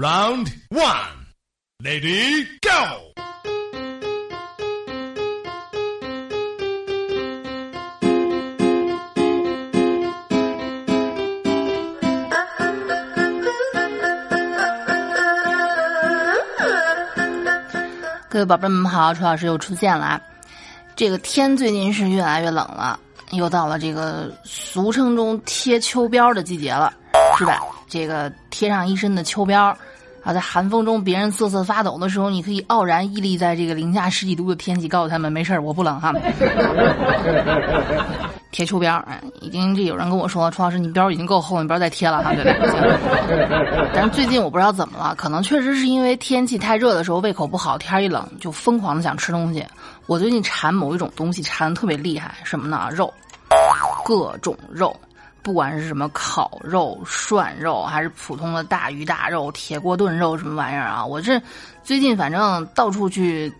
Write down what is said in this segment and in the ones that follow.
Round one, lady, go. 各位宝贝们好，楚老师又出现了啊！这个天最近是越来越冷了，又到了这个俗称中贴秋膘的季节了，是吧？这个贴上一身的秋膘，啊，在寒风中别人瑟瑟发抖的时候，你可以傲然屹立在这个零下十几度的天气，告诉他们没事儿，我不冷哈。贴秋膘，已经这有人跟我说，楚老师你膘已经够厚，你不要再贴了哈，对不对？但是最近我不知道怎么了，可能确实是因为天气太热的时候胃口不好，天一冷就疯狂的想吃东西。我最近馋某一种东西，馋的特别厉害，什么呢？肉，各种肉，不管是什么烤肉、涮肉，还是普通的大鱼大肉、铁锅炖肉什么玩意儿啊，我这最近反正到处去。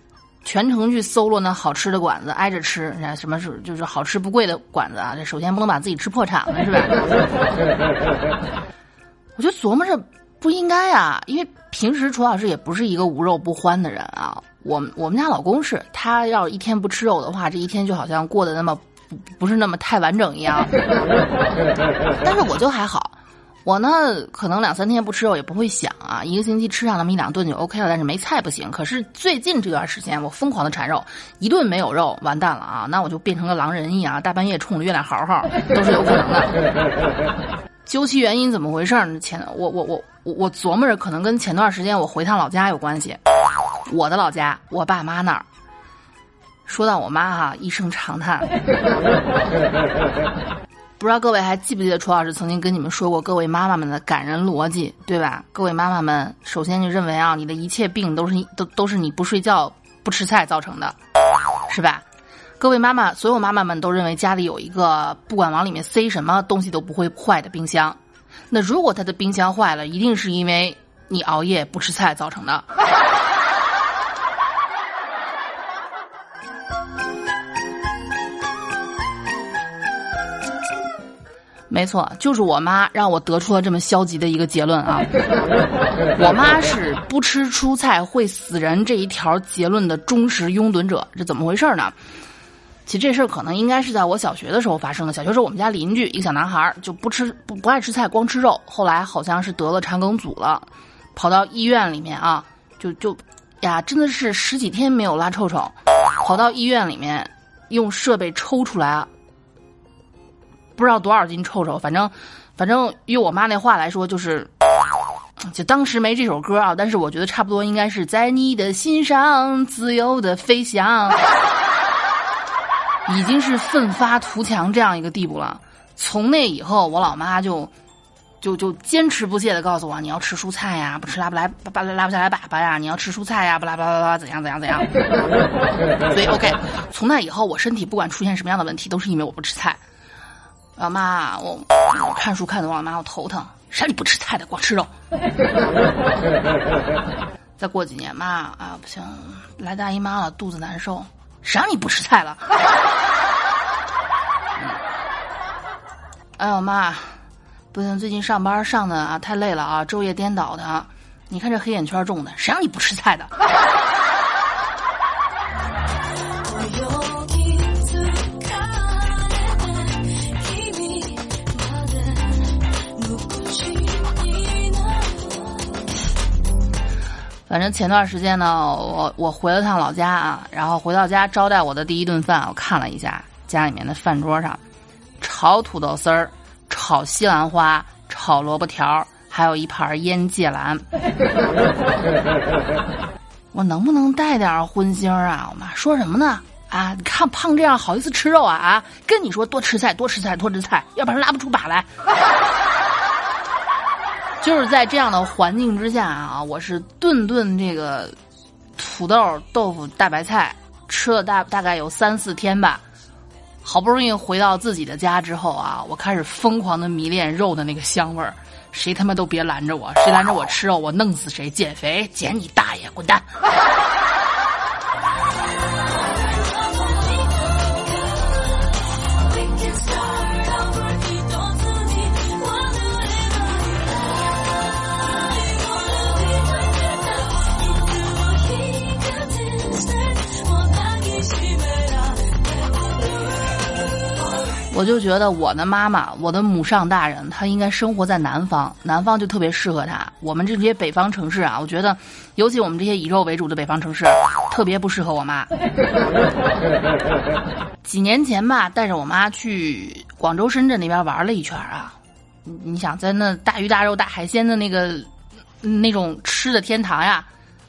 全程去搜罗那好吃的馆子，挨着吃。你看什么是就是好吃不贵的馆子啊？这首先不能把自己吃破产了，是吧？我就琢磨着不应该啊，因为平时楚老师也不是一个无肉不欢的人啊。我我们家老公是，他要一天不吃肉的话，这一天就好像过得那么不不是那么太完整一样。但是我就还好。我呢，可能两三天不吃肉也不会想啊，一个星期吃上那么一两顿就 OK 了。但是没菜不行。可是最近这段时间，我疯狂的馋肉，一顿没有肉完蛋了啊！那我就变成了狼人一样，大半夜冲着月亮嚎嚎都是有可能的。究其原因，怎么回事呢？前我我我我我琢磨着，可能跟前段时间我回趟老家有关系。我的老家，我爸妈那儿。说到我妈哈，一声长叹。不知道各位还记不记得楚老师曾经跟你们说过各位妈妈们的感人逻辑，对吧？各位妈妈们，首先就认为啊，你的一切病都是都都是你不睡觉不吃菜造成的，是吧？各位妈妈，所有妈妈们都认为家里有一个不管往里面塞什么东西都不会坏的冰箱，那如果他的冰箱坏了，一定是因为你熬夜不吃菜造成的。没错，就是我妈让我得出了这么消极的一个结论啊！我妈是不吃蔬菜会死人这一条结论的忠实拥趸者，这怎么回事呢？其实这事儿可能应该是在我小学的时候发生的。小学时候我们家邻居一个小男孩就不吃不不爱吃菜，光吃肉，后来好像是得了肠梗阻了，跑到医院里面啊，就就呀，真的是十几天没有拉臭臭，跑到医院里面用设备抽出来。不知道多少斤臭臭，反正，反正用我妈那话来说，就是，就当时没这首歌啊，但是我觉得差不多应该是在你的心上自由的飞翔，已经是奋发图强这样一个地步了。从那以后，我老妈就，就就坚持不懈的告诉我，你要吃蔬菜呀，不吃拉不来拉拉不下来粑粑呀，你要吃蔬菜呀，不拉巴拉巴拉怎样怎样怎样。所以 OK，从那以后，我身体不管出现什么样的问题，都是因为我不吃菜。老妈，我我看书看的忘了，妈我头疼。谁让你不吃菜的，光吃肉？再过几年，妈啊，不行，来大姨妈了，肚子难受。谁让你不吃菜了？哎呦妈，不行，最近上班上的啊太累了啊，昼夜颠倒的。你看这黑眼圈重的，谁让你不吃菜的？反正前段时间呢，我我回了趟老家啊，然后回到家招待我的第一顿饭，我看了一下家里面的饭桌上，炒土豆丝儿、炒西兰花、炒萝卜条，还有一盘腌芥兰。我能不能带点荤腥啊？我妈说什么呢？啊，你看胖这样好意思吃肉啊？啊，跟你说多吃菜，多吃菜，多吃菜，要不然拉不出粑来。就是在这样的环境之下啊，我是顿顿这个土豆、豆腐、大白菜吃了大大概有三四天吧，好不容易回到自己的家之后啊，我开始疯狂的迷恋肉的那个香味儿，谁他妈都别拦着我，谁拦着我吃肉，我弄死谁！减肥，减你大爷，滚蛋！我就觉得我的妈妈，我的母上大人，她应该生活在南方，南方就特别适合她。我们这些北方城市啊，我觉得，尤其我们这些以肉为主的北方城市，特别不适合我妈。几年前吧，带着我妈去广州、深圳那边玩了一圈啊。你想在那大鱼大肉、大海鲜的那个那种吃的天堂呀？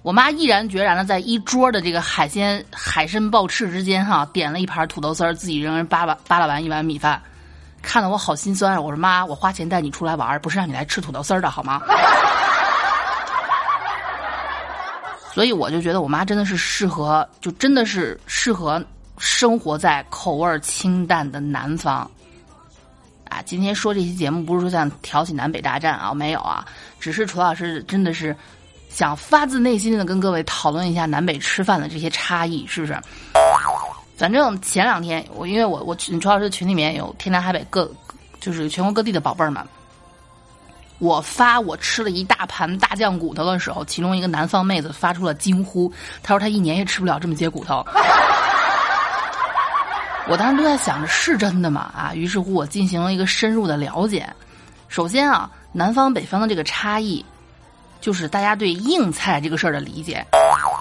我妈毅然决然的在一桌的这个海鲜海参鲍翅之间，哈，点了一盘土豆丝儿，自己扔人扒拉扒拉完一碗米饭，看得我好心酸。我说妈，我花钱带你出来玩，不是让你来吃土豆丝儿的好吗？所以我就觉得我妈真的是适合，就真的是适合生活在口味清淡的南方。啊，今天说这期节目不是说想挑起南北大战啊，没有啊，只是楚老师真的是。想发自内心的跟各位讨论一下南北吃饭的这些差异，是不是？反正前两天我因为我我楚老师群里面有天南海北各就是全国各地的宝贝儿们，我发我吃了一大盘大酱骨头的时候，其中一个南方妹子发出了惊呼，她说她一年也吃不了这么些骨头。我当时都在想着是真的吗？啊，于是乎我进行了一个深入的了解。首先啊，南方北方的这个差异。就是大家对硬菜这个事儿的理解，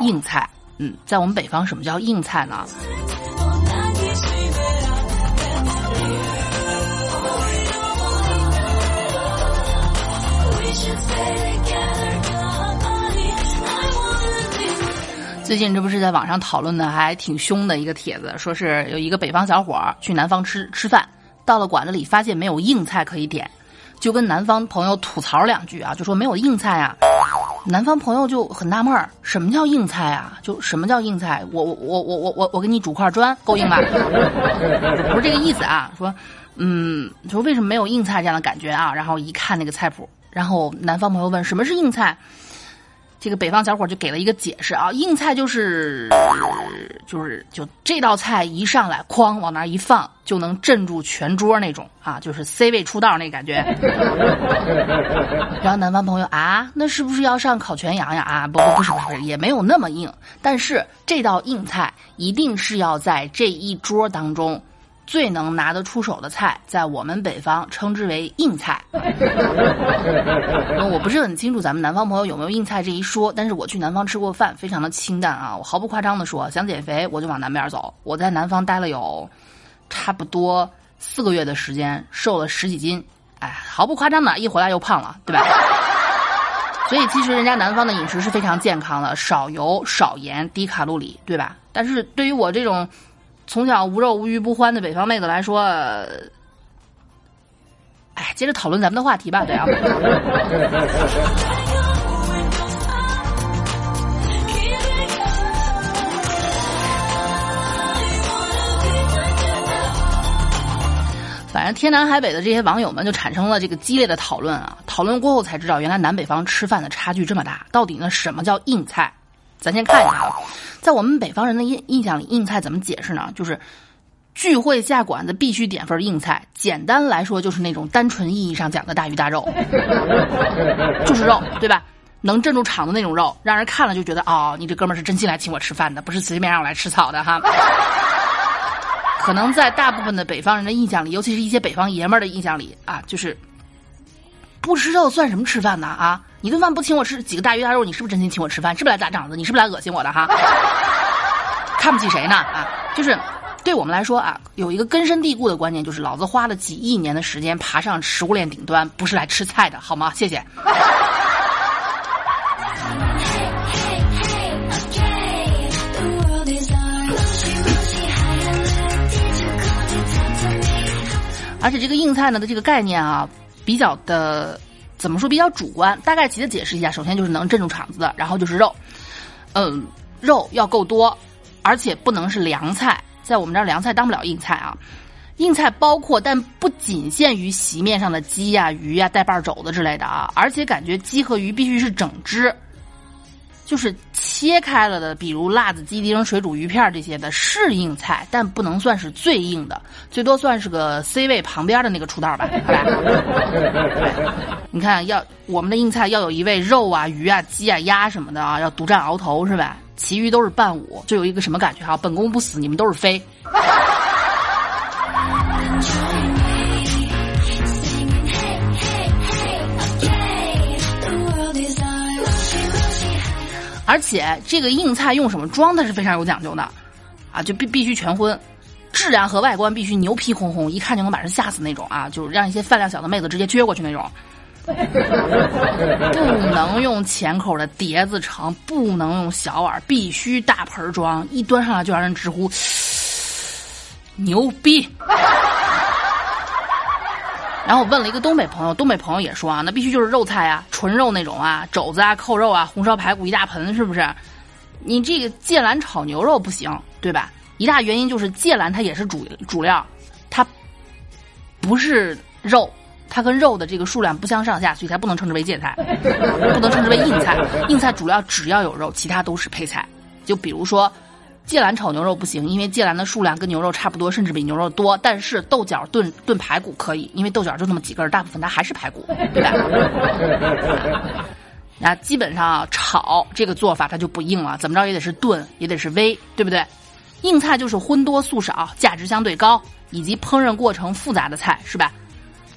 硬菜，嗯，在我们北方什么叫硬菜呢？最近这不是在网上讨论的还挺凶的一个帖子，说是有一个北方小伙儿去南方吃吃饭，到了馆子里发现没有硬菜可以点。就跟南方朋友吐槽两句啊，就说没有硬菜啊。南方朋友就很纳闷儿，什么叫硬菜啊？就什么叫硬菜？我我我我我我给你煮块砖够硬吧？不是这个意思啊。说，嗯，说为什么没有硬菜这样的感觉啊？然后一看那个菜谱，然后南方朋友问什么是硬菜。这个北方小伙就给了一个解释啊，硬菜就是就是就这道菜一上来，哐往那一放，就能镇住全桌那种啊，就是 C 位出道那感觉。然后南方朋友啊，那是不是要上烤全羊呀？啊，不不不是不是，也没有那么硬，但是这道硬菜一定是要在这一桌当中。最能拿得出手的菜，在我们北方称之为硬菜。我不是很清楚咱们南方朋友有没有硬菜这一说，但是我去南方吃过饭，非常的清淡啊。我毫不夸张的说，想减肥我就往南边走。我在南方待了有差不多四个月的时间，瘦了十几斤。哎，毫不夸张的，一回来又胖了，对吧？所以其实人家南方的饮食是非常健康的，少油、少盐、低卡路里，对吧？但是对于我这种。从小无肉无鱼不欢的北方妹子来说，哎，接着讨论咱们的话题吧，对啊。反正天南海北的这些网友们就产生了这个激烈的讨论啊！讨论过后才知道，原来南北方吃饭的差距这么大。到底呢，什么叫硬菜？咱先看一下啊。在我们北方人的印印象里，硬菜怎么解释呢？就是聚会下馆子必须点份硬菜。简单来说，就是那种单纯意义上讲的大鱼大肉，就是肉，对吧？能镇住场的那种肉，让人看了就觉得哦，你这哥们是真心来请我吃饭的，不是随便让我来吃草的哈。可能在大部分的北方人的印象里，尤其是一些北方爷们儿的印象里啊，就是不吃肉算什么吃饭呢啊？你顿饭不请我吃几个大鱼大肉，你是不是真心请我吃饭？是不是来砸场子？你是不是来恶心我的哈？看不起谁呢？啊，就是对我们来说啊，有一个根深蒂固的观念，就是老子花了几亿年的时间爬上食物链顶端，不是来吃菜的，好吗？谢谢。而且这个硬菜呢的这个概念啊，比较的。怎么说比较主观？大概其的解释一下，首先就是能镇住场子的，然后就是肉，嗯，肉要够多，而且不能是凉菜，在我们这儿凉菜当不了硬菜啊。硬菜包括但不仅限于席面上的鸡呀、鱼呀、带瓣肘子之类的啊，而且感觉鸡和鱼必须是整只。就是切开了的，比如辣子鸡丁、水煮鱼片这些的是硬菜，但不能算是最硬的，最多算是个 C 位旁边的那个出道吧，好吧？你看，要我们的硬菜要有一位肉啊、鱼啊、鸡啊、鸭什么的啊，要独占鳌头是吧？其余都是伴舞，就有一个什么感觉哈？本宫不死，你们都是妃。而且这个硬菜用什么装，它是非常有讲究的，啊，就必必须全荤，质量和外观必须牛皮哄哄，一看就能把人吓死那种啊，就是让一些饭量小的妹子直接撅过去那种。不能用浅口的碟子盛，不能用小碗，必须大盆装，一端上来就让人直呼牛逼。然后我问了一个东北朋友，东北朋友也说啊，那必须就是肉菜啊，纯肉那种啊，肘子啊、扣肉啊、红烧排骨一大盆，是不是？你这个芥兰炒牛肉不行，对吧？一大原因就是芥兰它也是主主料，它不是肉，它跟肉的这个数量不相上下，所以才不能称之为芥菜，不能称之为硬菜。硬菜主料只要有肉，其他都是配菜。就比如说。芥兰炒牛肉不行，因为芥兰的数量跟牛肉差不多，甚至比牛肉多。但是豆角炖炖排骨可以，因为豆角就那么几根，大部分它还是排骨，对吧？那基本上炒这个做法它就不硬了，怎么着也得是炖，也得是煨，对不对？硬菜就是荤多素少，价值相对高，以及烹饪过程复杂的菜，是吧？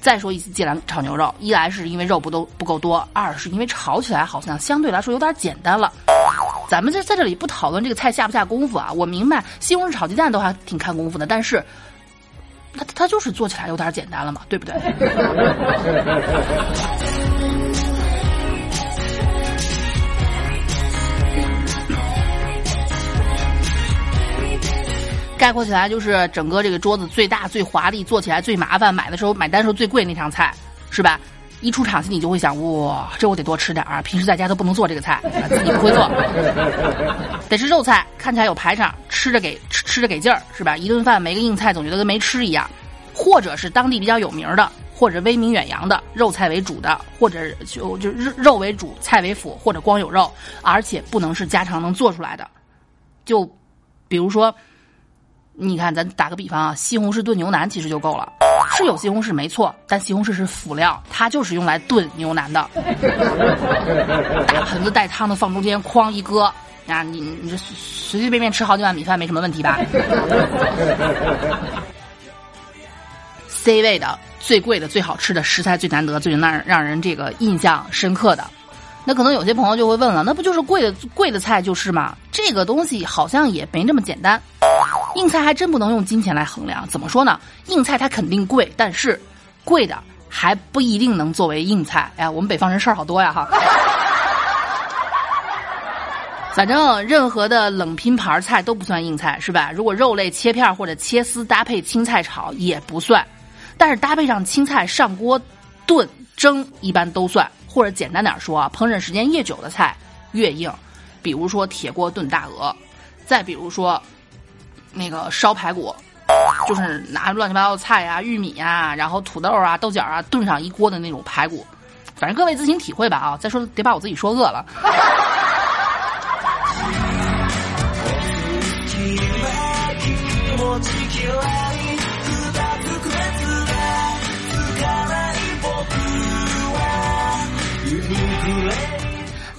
再说一次芥兰炒牛肉，一来是因为肉不都不够多，二是因为炒起来好像相对来说有点简单了。咱们在在这里不讨论这个菜下不下功夫啊，我明白西红柿炒鸡蛋都还挺看功夫的，但是，它它就是做起来有点简单了嘛，对不对？概括起来就是整个这个桌子最大最华丽，做起来最麻烦，买的时候买单时候最贵那场菜，是吧？一出场，心里就会想：哇，这我得多吃点儿。平时在家都不能做这个菜，自己不会做，得是肉菜，看起来有排场，吃着给吃吃着给劲儿，是吧？一顿饭没个硬菜，总觉得跟没吃一样。或者是当地比较有名的，或者威名远扬的肉菜为主的，或者就就肉肉为主，菜为辅，或者光有肉，而且不能是家常能做出来的。就比如说，你看，咱打个比方啊，西红柿炖牛腩其实就够了。是有西红柿没错，但西红柿是辅料，它就是用来炖牛腩的。大盆子带汤的放中间，哐一搁，啊，你你这随随便便吃好几碗米饭没什么问题吧？C 位的最贵的最好吃的食材最难得最让让人这个印象深刻的，那可能有些朋友就会问了，那不就是贵的贵的菜就是吗？这个东西好像也没那么简单。硬菜还真不能用金钱来衡量，怎么说呢？硬菜它肯定贵，但是贵的还不一定能作为硬菜。哎，我们北方人事儿好多呀哈。反正任何的冷拼盘菜都不算硬菜，是吧？如果肉类切片或者切丝搭配青菜炒也不算，但是搭配上青菜上锅炖蒸一般都算。或者简单点说啊，烹饪时间越久的菜越硬，比如说铁锅炖大鹅，再比如说。那个烧排骨，就是拿乱七八糟的菜啊、玉米啊，然后土豆啊、豆角啊炖上一锅的那种排骨，反正各位自行体会吧啊！再说得把我自己说饿了。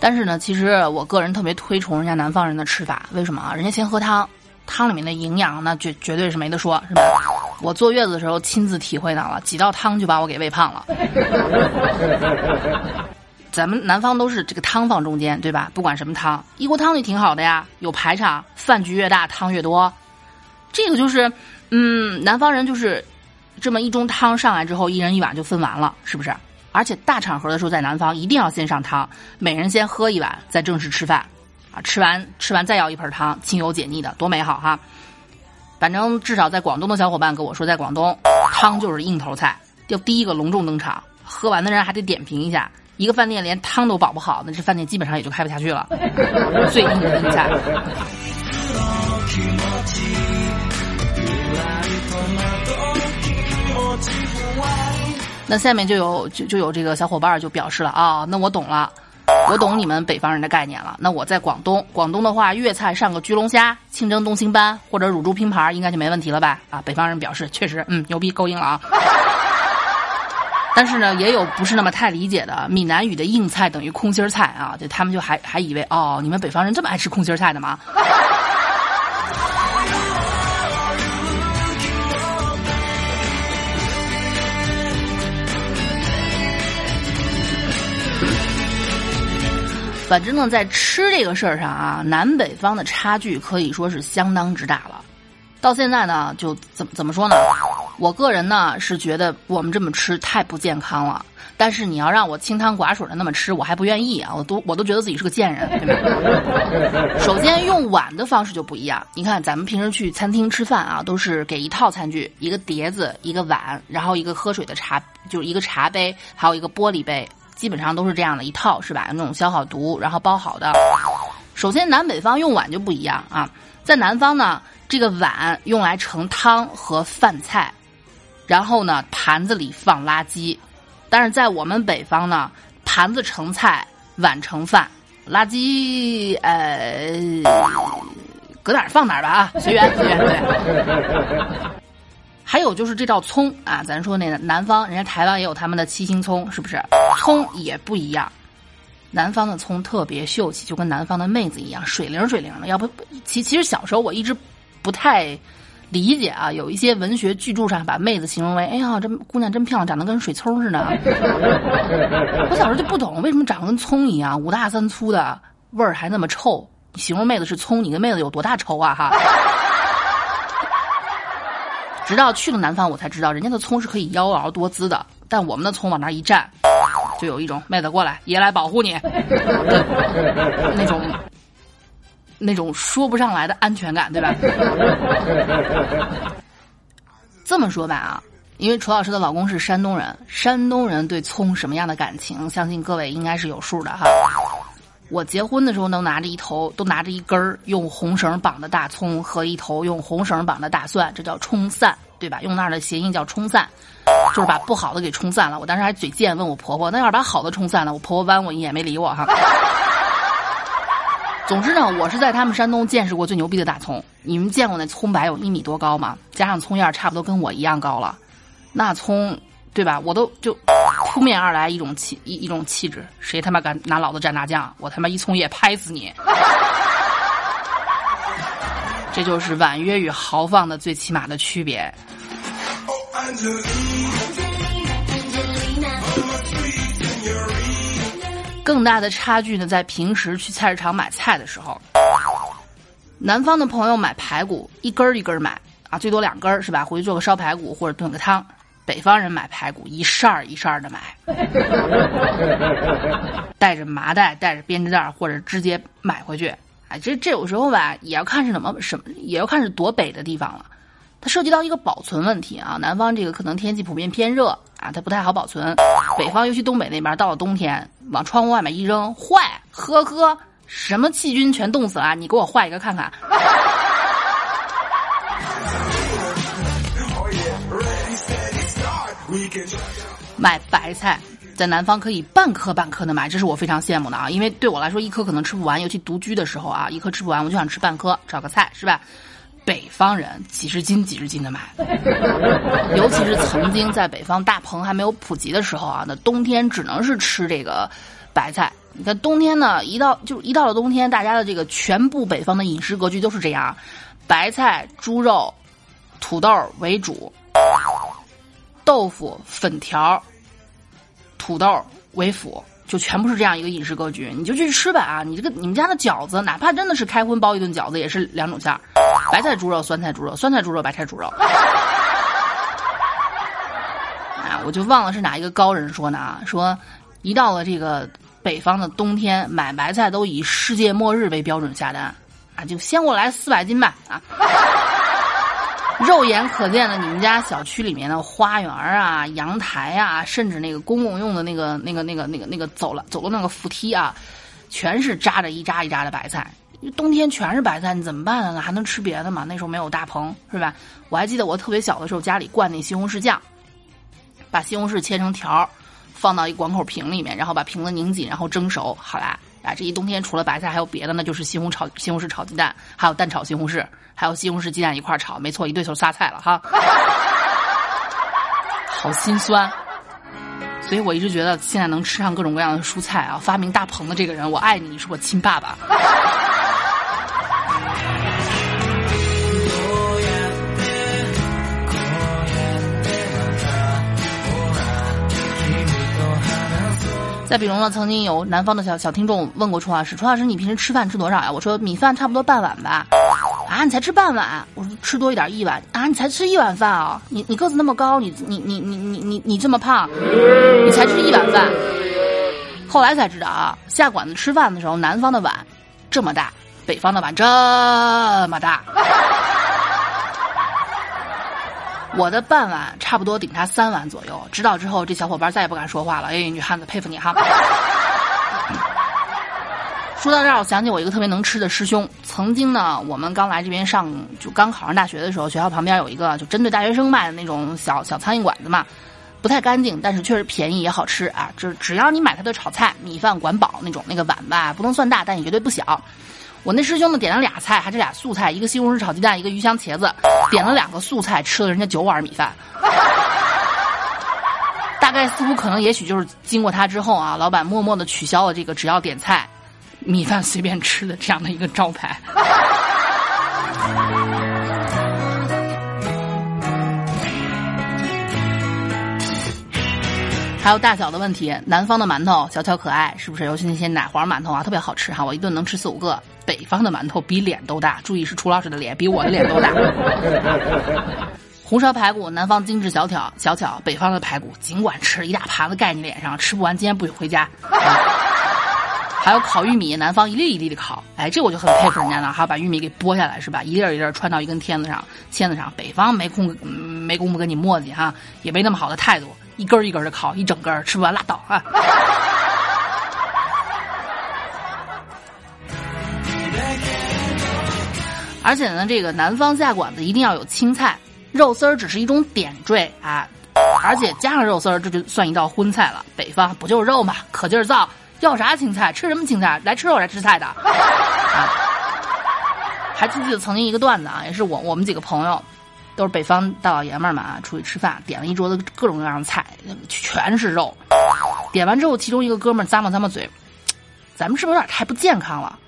但是呢，其实我个人特别推崇人家南方人的吃法，为什么啊？人家先喝汤。汤里面的营养那绝绝对是没得说，是吧？我坐月子的时候亲自体会到了，几道汤就把我给喂胖了。咱们南方都是这个汤放中间，对吧？不管什么汤，一锅汤就挺好的呀，有排场，饭局越大汤越多。这个就是，嗯，南方人就是这么一盅汤上来之后，一人一碗就分完了，是不是？而且大场合的时候在南方一定要先上汤，每人先喝一碗，再正式吃饭。啊，吃完吃完再要一盆汤，清油解腻的，多美好哈！反正至少在广东的小伙伴跟我说，在广东汤就是硬头菜，要第一个隆重登场。喝完的人还得点评一下，一个饭店连汤都保不好，那这饭店基本上也就开不下去了。最硬的硬菜。那下面就有就就有这个小伙伴就表示了啊，那我懂了。我懂你们北方人的概念了。那我在广东，广东的话，粤菜上个焗龙虾、清蒸东星斑或者乳猪拼盘，应该就没问题了吧？啊，北方人表示确实，嗯，牛逼，够硬了啊。但是呢，也有不是那么太理解的，闽南语的硬菜等于空心菜啊，就他们就还还以为哦，你们北方人这么爱吃空心菜的吗？反正呢，在吃这个事儿上啊，南北方的差距可以说是相当之大了。到现在呢，就怎么怎么说呢？我个人呢是觉得我们这么吃太不健康了。但是你要让我清汤寡水的那么吃，我还不愿意啊！我都我都觉得自己是个贱人，对吧？首先用碗的方式就不一样。你看咱们平时去餐厅吃饭啊，都是给一套餐具，一个碟子，一个碗，然后一个喝水的茶，就是一个茶杯，还有一个玻璃杯，基本上都是这样的一套，是吧？那种消好毒，然后包好的。首先南北方用碗就不一样啊，在南方呢，这个碗用来盛汤和饭菜，然后呢，盘子里放垃圾。但是在我们北方呢，盘子盛菜，碗盛饭，垃圾呃，搁哪儿放哪儿吧啊，随缘随缘对。还有就是这道葱啊，咱说那个南方，人家台湾也有他们的七星葱，是不是？葱也不一样，南方的葱特别秀气，就跟南方的妹子一样，水灵水灵的。要不，其其实小时候我一直不太。理解啊，有一些文学巨著上把妹子形容为，哎呀，这姑娘真漂亮，长得跟水葱似的。我小时候就不懂，为什么长得跟葱一样，五大三粗的，味儿还那么臭？你形容妹子是葱，你跟妹子有多大仇啊？哈！直到去了南方，我才知道人家的葱是可以妖娆多姿的，但我们的葱往那一站，就有一种妹子过来，爷来保护你，那种。那种说不上来的安全感，对吧？这么说吧啊，因为楚老师的老公是山东人，山东人对葱什么样的感情，相信各位应该是有数的哈。我结婚的时候能拿着一头，都拿着一根儿用红绳绑的大葱和一头用红绳绑的大蒜，这叫冲散，对吧？用那儿的谐音叫冲散，就是把不好的给冲散了。我当时还嘴贱问我婆婆，那要是把好的冲散了，我婆婆弯我一眼没理我哈。总之呢，我是在他们山东见识过最牛逼的大葱。你们见过那葱白有一米多高吗？加上葱叶差不多跟我一样高了，那葱，对吧？我都就扑面而来一种气一一种气质，谁他妈敢拿老子蘸大酱？我他妈一葱叶拍死你！这就是婉约与豪放的最起码的区别。更大的差距呢，在平时去菜市场买菜的时候，南方的朋友买排骨一根一根买啊，最多两根是吧？回去做个烧排骨或者炖个汤。北方人买排骨一扇儿一扇儿的买，带着麻袋，带着编织袋，或者直接买回去。哎，这这有时候吧，也要看是什么什么，也要看是多北的地方了。它涉及到一个保存问题啊，南方这个可能天气普遍偏热啊，它不太好保存。北方尤其东北那边，到了冬天往窗户外面一扔，坏，呵呵，什么细菌全冻死了，你给我换一个看看。买白菜在南方可以半颗半颗的买，这是我非常羡慕的啊，因为对我来说一颗可能吃不完，尤其独居的时候啊，一颗吃不完，我就想吃半颗，炒个菜是吧？北方人几十斤几十斤的买，尤其是曾经在北方大棚还没有普及的时候啊，那冬天只能是吃这个白菜。你看冬天呢，一到就一到了冬天，大家的这个全部北方的饮食格局都是这样：白菜、猪肉、土豆为主，豆腐、粉条、土豆为辅。就全部是这样一个饮食格局，你就去吃呗啊！你这个你们家的饺子，哪怕真的是开荤包一顿饺子，也是两种馅儿：白菜猪肉、酸菜猪肉、酸菜猪肉、白菜猪肉。啊，我就忘了是哪一个高人说的啊，说一到了这个北方的冬天，买白菜都以世界末日为标准下单啊，就先给我来四百斤吧啊！肉眼可见的，你们家小区里面的花园啊、阳台啊，甚至那个公共用的那个、那个、那个、那个、那个走了走了那个扶梯啊，全是扎着一扎一扎的白菜。冬天全是白菜，你怎么办呢？还能吃别的吗？那时候没有大棚，是吧？我还记得我特别小的时候，家里灌那西红柿酱，把西红柿切成条，放到一管口瓶里面，然后把瓶子拧紧，然后蒸熟，好啦。啊，这一冬天除了白菜还有别的呢，就是西红柿炒、西红柿炒鸡蛋，还有蛋炒西红柿，还有西红柿鸡蛋一块炒，没错，一对头仨菜了哈。好心酸，所以我一直觉得现在能吃上各种各样的蔬菜啊，发明大棚的这个人，我爱你，你是我亲爸爸。再比如呢，曾经有南方的小小听众问过楚老师：“楚老师，你平时吃饭吃多少呀？”我说：“米饭差不多半碗吧。”啊，你才吃半碗？我说吃多一点一碗啊，你才吃一碗饭啊？你你个子那么高，你你你你你你你这么胖，你才吃一碗饭？后来才知道啊，下馆子吃饭的时候，南方的碗这么大，北方的碗这么大。我的半碗差不多顶他三碗左右，知道之后，这小伙伴再也不敢说话了。哎，女汉子，佩服你哈！说到这儿，我想起我一个特别能吃的师兄。曾经呢，我们刚来这边上，就刚考上大学的时候，学校旁边有一个就针对大学生卖的那种小小苍蝇馆子嘛，不太干净，但是确实便宜也好吃啊。只只要你买他的炒菜，米饭管饱那种，那个碗吧不能算大，但也绝对不小。我那师兄呢点了俩菜，还是俩素菜，一个西红柿炒鸡蛋，一个鱼香茄子，点了两个素菜，吃了人家九碗米饭。大概似乎可能也许就是经过他之后啊，老板默默的取消了这个只要点菜，米饭随便吃的这样的一个招牌。还有大小的问题，南方的馒头小巧可爱，是不是？尤其那些奶黄馒头啊，特别好吃哈，我一顿能吃四五个。北方的馒头比脸都大，注意是楚老师的脸比我的脸都大。红烧排骨，南方精致小巧小巧，北方的排骨尽管吃一大盘子盖你脸上，吃不完今天不许回家。还有烤玉米，南方一粒一粒的烤，哎，这我就很佩服人家了，还要把玉米给剥下来是吧？一粒一粒穿到一根签子上，签子上。北方没空没工夫跟你磨叽哈，也没那么好的态度。一根一根的烤，一整根吃不完拉倒啊！而且呢，这个南方下馆子一定要有青菜，肉丝儿只是一种点缀啊，而且加上肉丝儿，这就算一道荤菜了。北方不就是肉嘛，可劲儿造，要啥青菜？吃什么青菜？来吃肉来吃菜的。啊！还记不记得曾经一个段子啊，也是我我们几个朋友。都是北方大老爷们儿嘛，出去吃饭，点了一桌子各种各样的菜，全是肉。点完之后，其中一个哥们儿咂摸咂摸嘴：“咱们是不是有点太不健康了？”“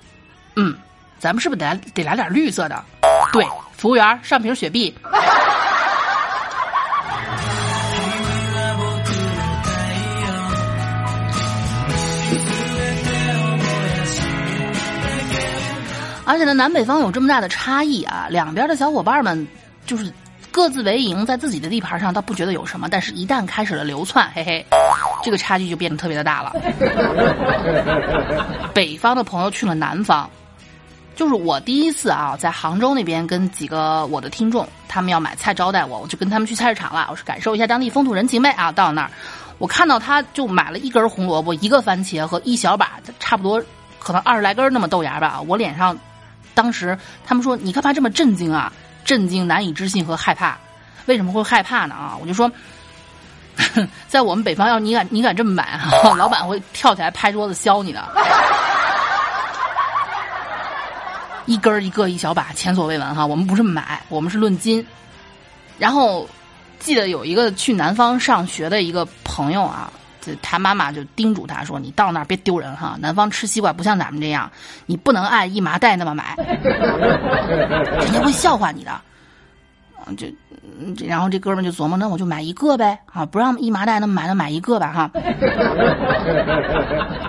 嗯，咱们是不是得来得来点绿色的？”“对，服务员上瓶雪碧。”而且呢，南北方有这么大的差异啊，两边的小伙伴们。就是各自为营，在自己的地盘上倒不觉得有什么，但是一旦开始了流窜，嘿嘿，这个差距就变得特别的大了。北方的朋友去了南方，就是我第一次啊，在杭州那边跟几个我的听众，他们要买菜招待我，我就跟他们去菜市场了，我是感受一下当地风土人情呗啊。到那儿，我看到他就买了一根红萝卜、一个番茄和一小把，差不多可能二十来根那么豆芽吧。我脸上，当时他们说你干嘛这么震惊啊？震惊、难以置信和害怕，为什么会害怕呢？啊，我就说，在我们北方，要你敢你敢这么买，老板会跳起来拍桌子削你的。一根一个一小把，前所未闻哈。我们不是买，我们是论斤。然后记得有一个去南方上学的一个朋友啊。他妈妈就叮嘱他说：“你到那儿别丢人哈，南方吃西瓜不像咱们这样，你不能按一麻袋那么买，人家会笑话你的。”啊，就，嗯然后这哥们就琢磨：“那我就买一个呗，啊，不让一麻袋那么买，那买一个吧，哈。”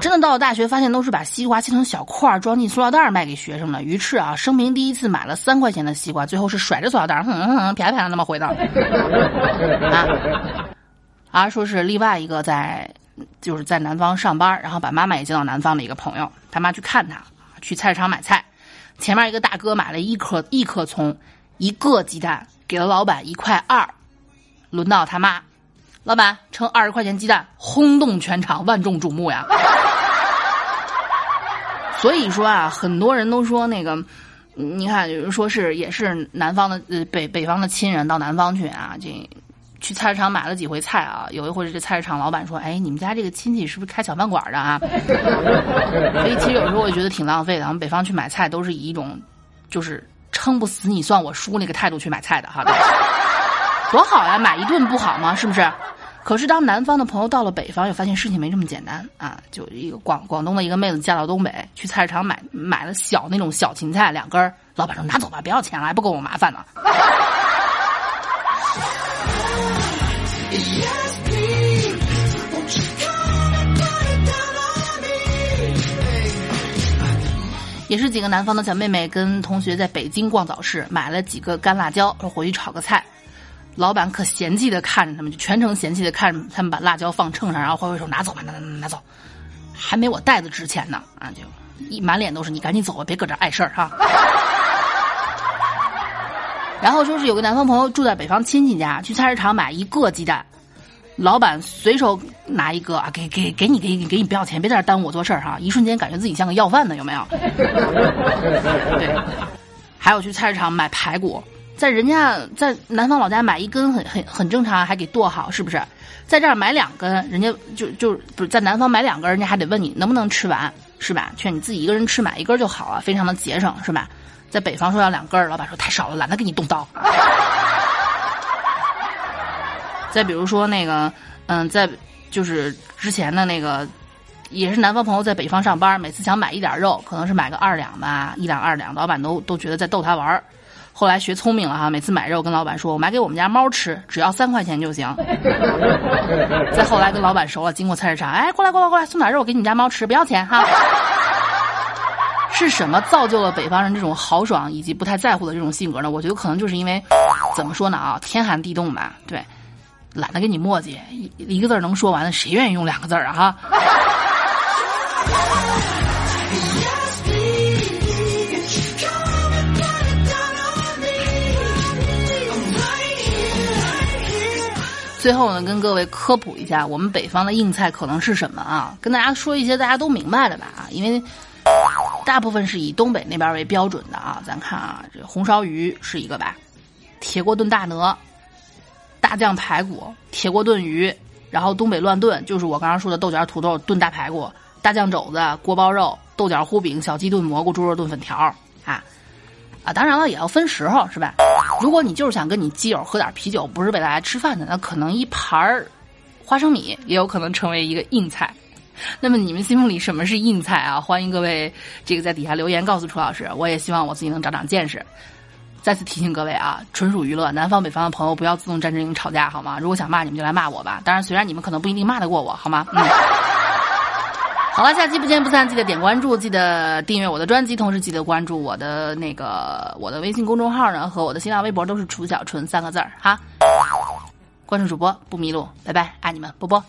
真的到了大学，发现都是把西瓜切成小块，装进塑料袋卖给学生的。于是啊，生平第一次买了三块钱的西瓜，最后是甩着塑料袋，哼哼哼，啪啪那么回的。啊。而说是另外一个在，就是在南方上班，然后把妈妈也接到南方的一个朋友，他妈去看他，去菜市场买菜，前面一个大哥买了一颗一颗葱，一个鸡蛋，给了老板一块二，轮到他妈，老板称二十块钱鸡蛋，轰动全场，万众瞩目呀。所以说啊，很多人都说那个，你看，有人说是也是南方的呃北北方的亲人到南方去啊，这。去菜市场买了几回菜啊，有一回这菜市场老板说：“哎，你们家这个亲戚是不是开小饭馆的啊？” 所以其实有时候我觉得挺浪费的。我们北方去买菜都是以一种，就是撑不死你算我输那个态度去买菜的哈，多好呀，买一顿不好吗？是不是？可是当南方的朋友到了北方，又发现事情没这么简单啊！就一个广广东的一个妹子嫁到东北，去菜市场买买了小那种小芹菜两根老板说拿走吧，不要钱了，还不够我麻烦呢。也是几个南方的小妹妹跟同学在北京逛早市，买了几个干辣椒，说回去炒个菜。老板可嫌弃的看着他们，就全程嫌弃的看着他们把辣椒放秤上，然后挥挥手拿走吧，拿拿拿走，还没我袋子值钱呢啊！就一满脸都是，你赶紧走吧，别搁这碍事儿哈。然后说是有个南方朋友住在北方亲戚家，去菜市场买一个鸡蛋，老板随手拿一个啊，给给给你给你给你不要钱，别在这耽误我做事儿哈！一瞬间感觉自己像个要饭的，有没有？对，还有去菜市场买排骨。在人家在南方老家买一根很很很正常，还给剁好，是不是？在这儿买两根，人家就就不是在南方买两根，人家还得问你能不能吃完，是吧？劝你自己一个人吃买一根就好了，非常的节省，是吧？在北方说要两根，老板说太少了，懒得给你动刀。再比如说那个，嗯，在就是之前的那个，也是南方朋友在北方上班，每次想买一点肉，可能是买个二两吧，一两二两，老板都都觉得在逗他玩儿。后来学聪明了哈，每次买肉跟老板说：“我买给我们家猫吃，只要三块钱就行。”再后来跟老板熟了，经过菜市场，哎，过来过来过来，送点肉给你们家猫吃，不要钱哈。是什么造就了北方人这种豪爽以及不太在乎的这种性格呢？我觉得可能就是因为，怎么说呢啊，天寒地冻吧，对，懒得跟你磨叽，一一个字能说完的，谁愿意用两个字啊哈？最后呢，跟各位科普一下，我们北方的硬菜可能是什么啊？跟大家说一些大家都明白的吧啊，因为大部分是以东北那边为标准的啊。咱看啊，这红烧鱼是一个吧，铁锅炖大鹅，大酱排骨，铁锅炖鱼，然后东北乱炖就是我刚刚说的豆角土豆炖大排骨，大酱肘子，锅包肉，豆角糊饼，小鸡炖蘑菇，猪肉炖粉条啊啊！当然了，也要分时候是吧？如果你就是想跟你基友喝点啤酒，不是为了来吃饭的，那可能一盘儿花生米也有可能成为一个硬菜。那么你们心目里什么是硬菜啊？欢迎各位这个在底下留言告诉楚老师，我也希望我自己能长长见识。再次提醒各位啊，纯属娱乐，南方北方的朋友不要自动站阵营吵架好吗？如果想骂你们就来骂我吧，当然虽然你们可能不一定骂得过我，好吗？嗯。好了，下期不见不散，记得点关注，记得订阅我的专辑，同时记得关注我的那个我的微信公众号呢和我的新浪微博都是楚小纯三个字儿哈。关注主播不迷路，拜拜，爱你们，波波。